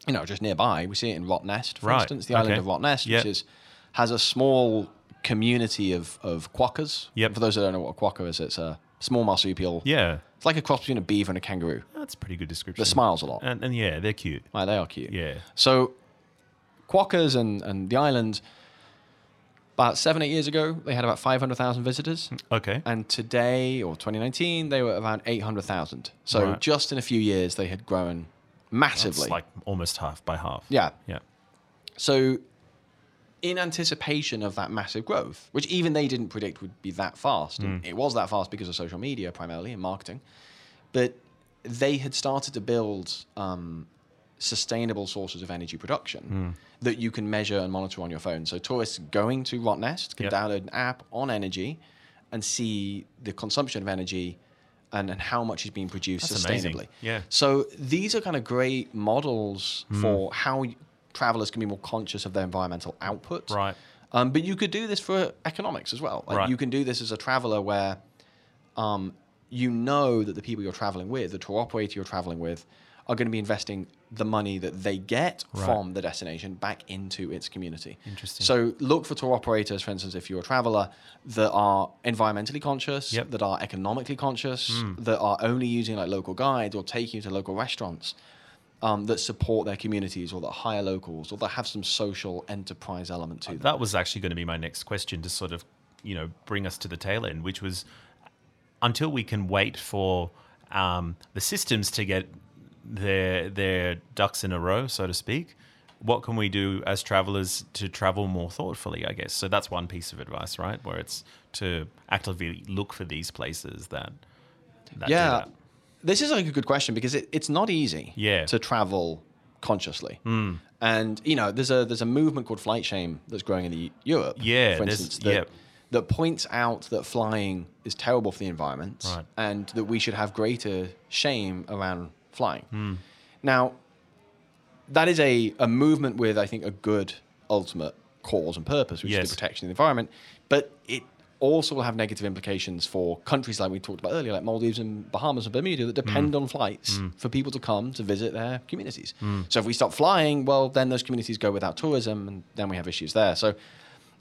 you know, just nearby. We see it in Rottnest, for right. instance, the okay. island of Rottnest, yep. which is has a small community of, of quokkas. Yep. For those that don't know what a quokka is, it's a small marsupial. Yeah. It's like a cross between a beaver and a kangaroo. That's a pretty good description. That smiles a lot. And, and yeah, they're cute. Right, they are cute. Yeah. So quokkas and, and the island, about seven, eight years ago, they had about 500,000 visitors. Okay. And today, or 2019, they were around 800,000. So right. just in a few years, they had grown massively. That's like almost half by half. Yeah. Yeah. So in anticipation of that massive growth, which even they didn't predict would be that fast. Mm. It was that fast because of social media primarily and marketing. But they had started to build um, sustainable sources of energy production mm. that you can measure and monitor on your phone. So tourists going to Rottnest can yep. download an app on energy and see the consumption of energy and, and how much is being produced That's sustainably. Amazing. Yeah. So these are kind of great models mm. for how travelers can be more conscious of their environmental output. Right. Um, but you could do this for economics as well. Like right. you can do this as a traveler where um, you know that the people you're traveling with, the tour operator you're traveling with, are going to be investing the money that they get right. from the destination back into its community. Interesting. So look for tour operators, for instance, if you're a traveler, that are environmentally conscious, yep. that are economically conscious, mm. that are only using like local guides or taking you to local restaurants um, that support their communities or that hire locals or that have some social enterprise element to them. That was actually going to be my next question to sort of, you know, bring us to the tail end, which was until we can wait for um, the systems to get their their ducks in a row, so to speak. What can we do as travelers to travel more thoughtfully? I guess so. That's one piece of advice, right? Where it's to actively look for these places that. that yeah, this is like a good question because it, it's not easy yeah. to travel consciously. Mm. And you know, there's a there's a movement called flight shame that's growing in the Europe, yeah, for instance, that, yeah. that points out that flying is terrible for the environment, right. and that we should have greater shame around flying. Mm. Now, that is a, a movement with I think a good ultimate cause and purpose, which yes. is the protection of the environment. But it also will have negative implications for countries like we talked about earlier, like Maldives and Bahamas and Bermuda, that depend mm. on flights mm. for people to come to visit their communities. Mm. So if we stop flying, well, then those communities go without tourism, and then we have issues there. So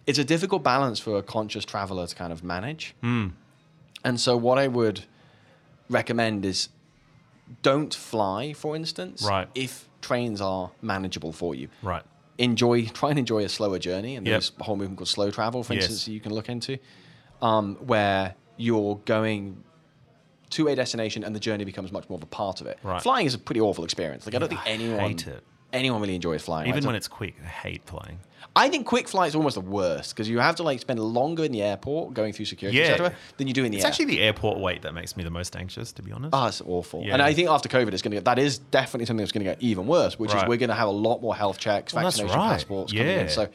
it's a difficult balance for a conscious traveler to kind of manage. Mm. And so what I would recommend is don't fly, for instance, right. if trains are manageable for you. Right enjoy try and enjoy a slower journey and yep. there's a whole movement called slow travel for yes. instance you can look into um, where you're going to a destination and the journey becomes much more of a part of it. Right. Flying is a pretty awful experience. Like I don't think anyone hate it. anyone really enjoys flying. Even right? when it's quick, I hate flying. I think quick flight is almost the worst because you have to like spend longer in the airport going through security, Yeah. than you do in the It's air. actually the airport wait that makes me the most anxious, to be honest. Oh, it's awful. Yeah. And I think after COVID, it's going to get that is definitely something that's going to get even worse, which Right. is we're going to have a lot more health checks, Well, vaccination right. passports coming Yeah. in. So,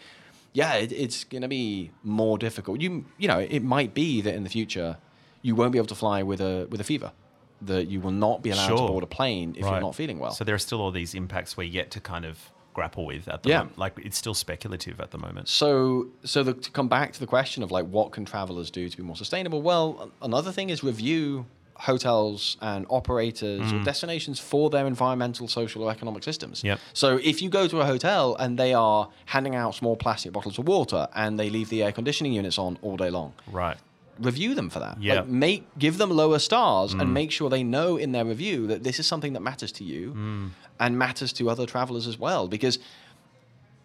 yeah, it, it's going to be more difficult. You you know, it might be that in the future you won't be able to fly with a with a fever, that you will not be allowed Sure. to board a plane if Right. you're not feeling well. So there are still all these impacts we're yet to kind of grapple with at the Yeah. moment. Like it's still speculative at the moment. So, so the, to come back to the question of like what can travelers do to be more sustainable? Well, another thing is review hotels and operators or destinations for their environmental, social, or economic systems. Mm. Yep. So, if you go to a hotel and they are handing out small plastic bottles of water and they leave the air conditioning units on all day long, Right. review them for that. Yeah. Like make give them lower stars Mm. and make sure they know in their review that this is something that matters to you Mm. and matters to other travelers as well because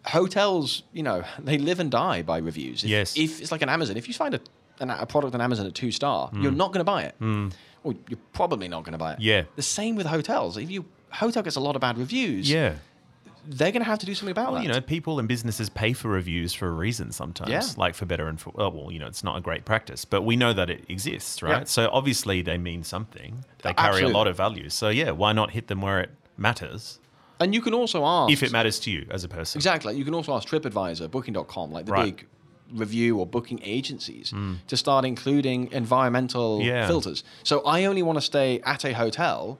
hotels, you know, they live and die by reviews. If, Yes. If it's like an Amazon, if you find a, an, a product on Amazon at two star, you're not going to buy it. Or you're probably not going to buy it. Yeah. The same with hotels. If you hotel gets a lot of bad reviews, Yeah. they're going to have to do something about Well, that. you know, people and businesses pay for reviews for a reason sometimes, Yeah. like for better and for oh, well, you know, it's not a great practice, but we know that it exists, right? Yeah. So obviously they mean something. They carry Absolutely. a lot of value. So yeah, why not hit them where it matters and you can also ask if it matters to you as a person? Exactly. You can also ask TripAdvisor, Booking.com, like the Right. big review or booking agencies, to start including environmental Yeah. filters. So I only want to stay at a hotel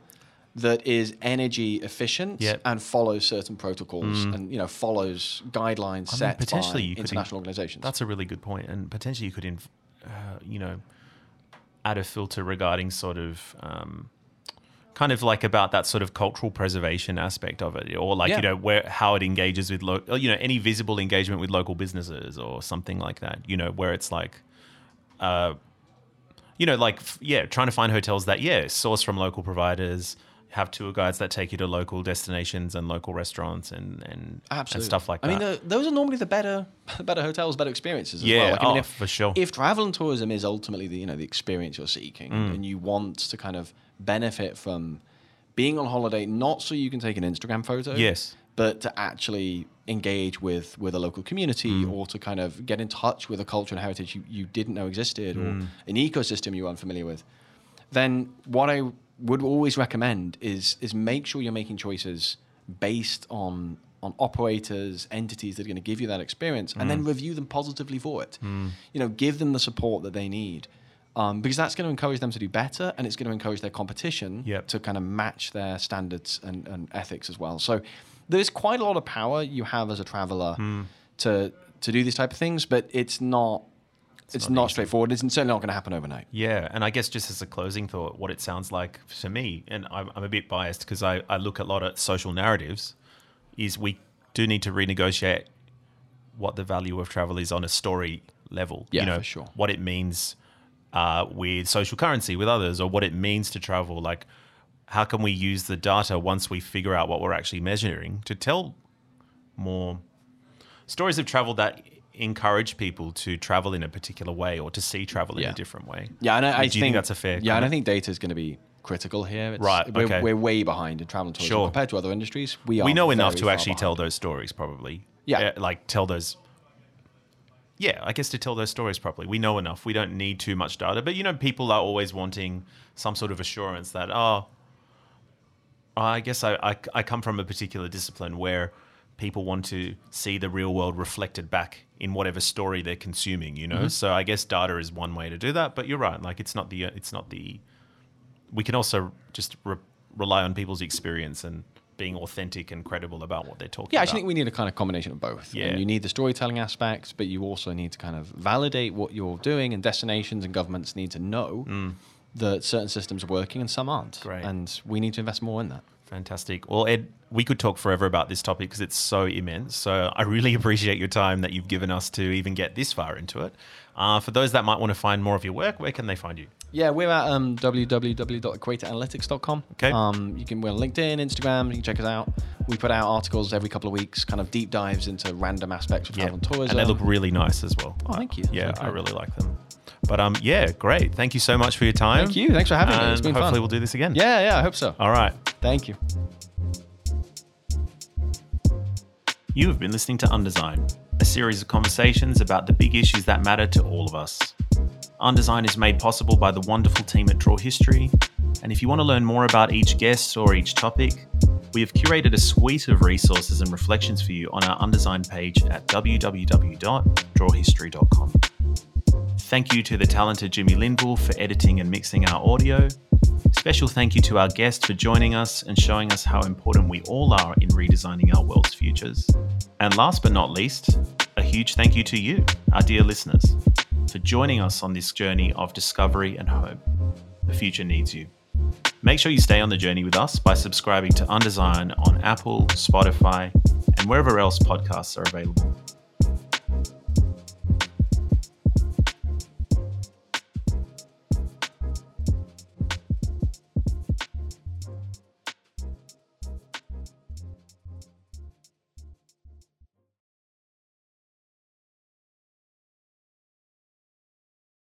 that is energy efficient Yep. and follows certain protocols and you know follows guidelines I mean, set potentially by international in- organizations. That's a really good point, and potentially you could, inv- uh, you know, add a filter regarding sort of. Um, Kind of like about that sort of cultural preservation aspect of it, or like Yeah. you know where how it engages with lo- you know any visible engagement with local businesses or something like that. You know where it's like, uh, you know, like f- yeah, trying to find hotels that yeah source from local providers, have tour guides that take you to local destinations and local restaurants and and, and stuff like I that. I mean, the, those are normally the better, better hotels, better experiences as Yeah, well. Like, I mean, oh, if, for sure. If travel and tourism is ultimately the you know the experience you're seeking, Mm. and you want to kind of benefit from being on holiday, not so you can take an Instagram photo, Yes. but to actually engage with with a local community Mm. or to kind of get in touch with a culture and heritage you, you didn't know existed or Mm. an ecosystem you were unfamiliar with, then what I would always recommend is is make sure you're making choices based on on operators, entities that are going to give you that experience, and Mm. then review them positively for it. You know, give them the support that they need. Um, because that's going to encourage them to do better and it's going to encourage their competition Yep. to kind of match their standards and, and ethics as well. So there's quite a lot of power you have as a traveler Hmm. to to do these type of things, but it's not it's, not not, straightforward. It's certainly not going to happen overnight. Yeah, and I guess just as a closing thought, what it sounds like to me, and I'm, I'm a bit biased because I, I look a lot at social narratives, is we do need to renegotiate what the value of travel is on a story level. Yeah, you know, for sure. What it means uh, with social currency with others, or what it means to travel. Like, how can we use the data once we figure out what we're actually measuring to tell more stories of travel that encourage people to travel in a particular way or to see travel in Yeah. a different way. Yeah, and I, I Do you think that's a fair Yeah, and I think data is going to be critical here. It's, Right, We're, okay. we're way behind in travel tourism Sure. compared to other industries. We are. we know enough to actually tell those stories probably Yeah. Uh, like tell those yeah i guess to tell those stories properly we know enough we don't need too much data but you know people are always wanting some sort of assurance that oh i guess i i, I come from a particular discipline where people want to see the real world reflected back in whatever story they're consuming you know Mm-hmm. so i guess data is one way to do that but you're right like it's not the it's not the we can also just re- rely on people's experience and being authentic and credible about what they're talking Yeah, I about. actually think we need a kind of combination of both. Yeah. And you need the storytelling aspects, but you also need to kind of validate what you're doing, and destinations and governments need to know that certain systems are working and some aren't. Mm. Great. And we need to invest more in that. Fantastic. Well, Ed, we could talk forever about this topic because it's so immense. So I really appreciate your time that you've given us to even get this far into it. Uh, for those that might want to find more of your work, where can they find you? Yeah, we're at um, www.equatoranalytics.com. Okay. Um, you can we're on LinkedIn, Instagram. You can check us out. We put out articles every couple of weeks, kind of deep dives into random aspects of travel and tourism. and they look really nice as well. Oh, thank you. Yeah, That's I really like them. But um, yeah, great. Thank you so much for your time. Thank you. Thanks for having me. It's And been hopefully fun. we'll do this again. Yeah, yeah, I hope so. All right. Thank you. You have been listening to Undesign, a series of conversations about the big issues that matter to all of us. Undesign is made possible by the wonderful team at Draw History, and if you want to learn more about each guest or each topic, we have curated a suite of resources and reflections for you on our Undesign page at www.drawhistory.com. Thank you to the talented Jimmy Linville for editing and mixing our audio. Special thank you to our guest for joining us and showing us how important we all are in redesigning our world's futures. And last but not least, a huge thank you to you, our dear listeners, for joining us on this journey of discovery and hope. The future needs you. Make sure you stay on the journey with us by subscribing to Undesign on Apple, Spotify, and wherever else podcasts are available.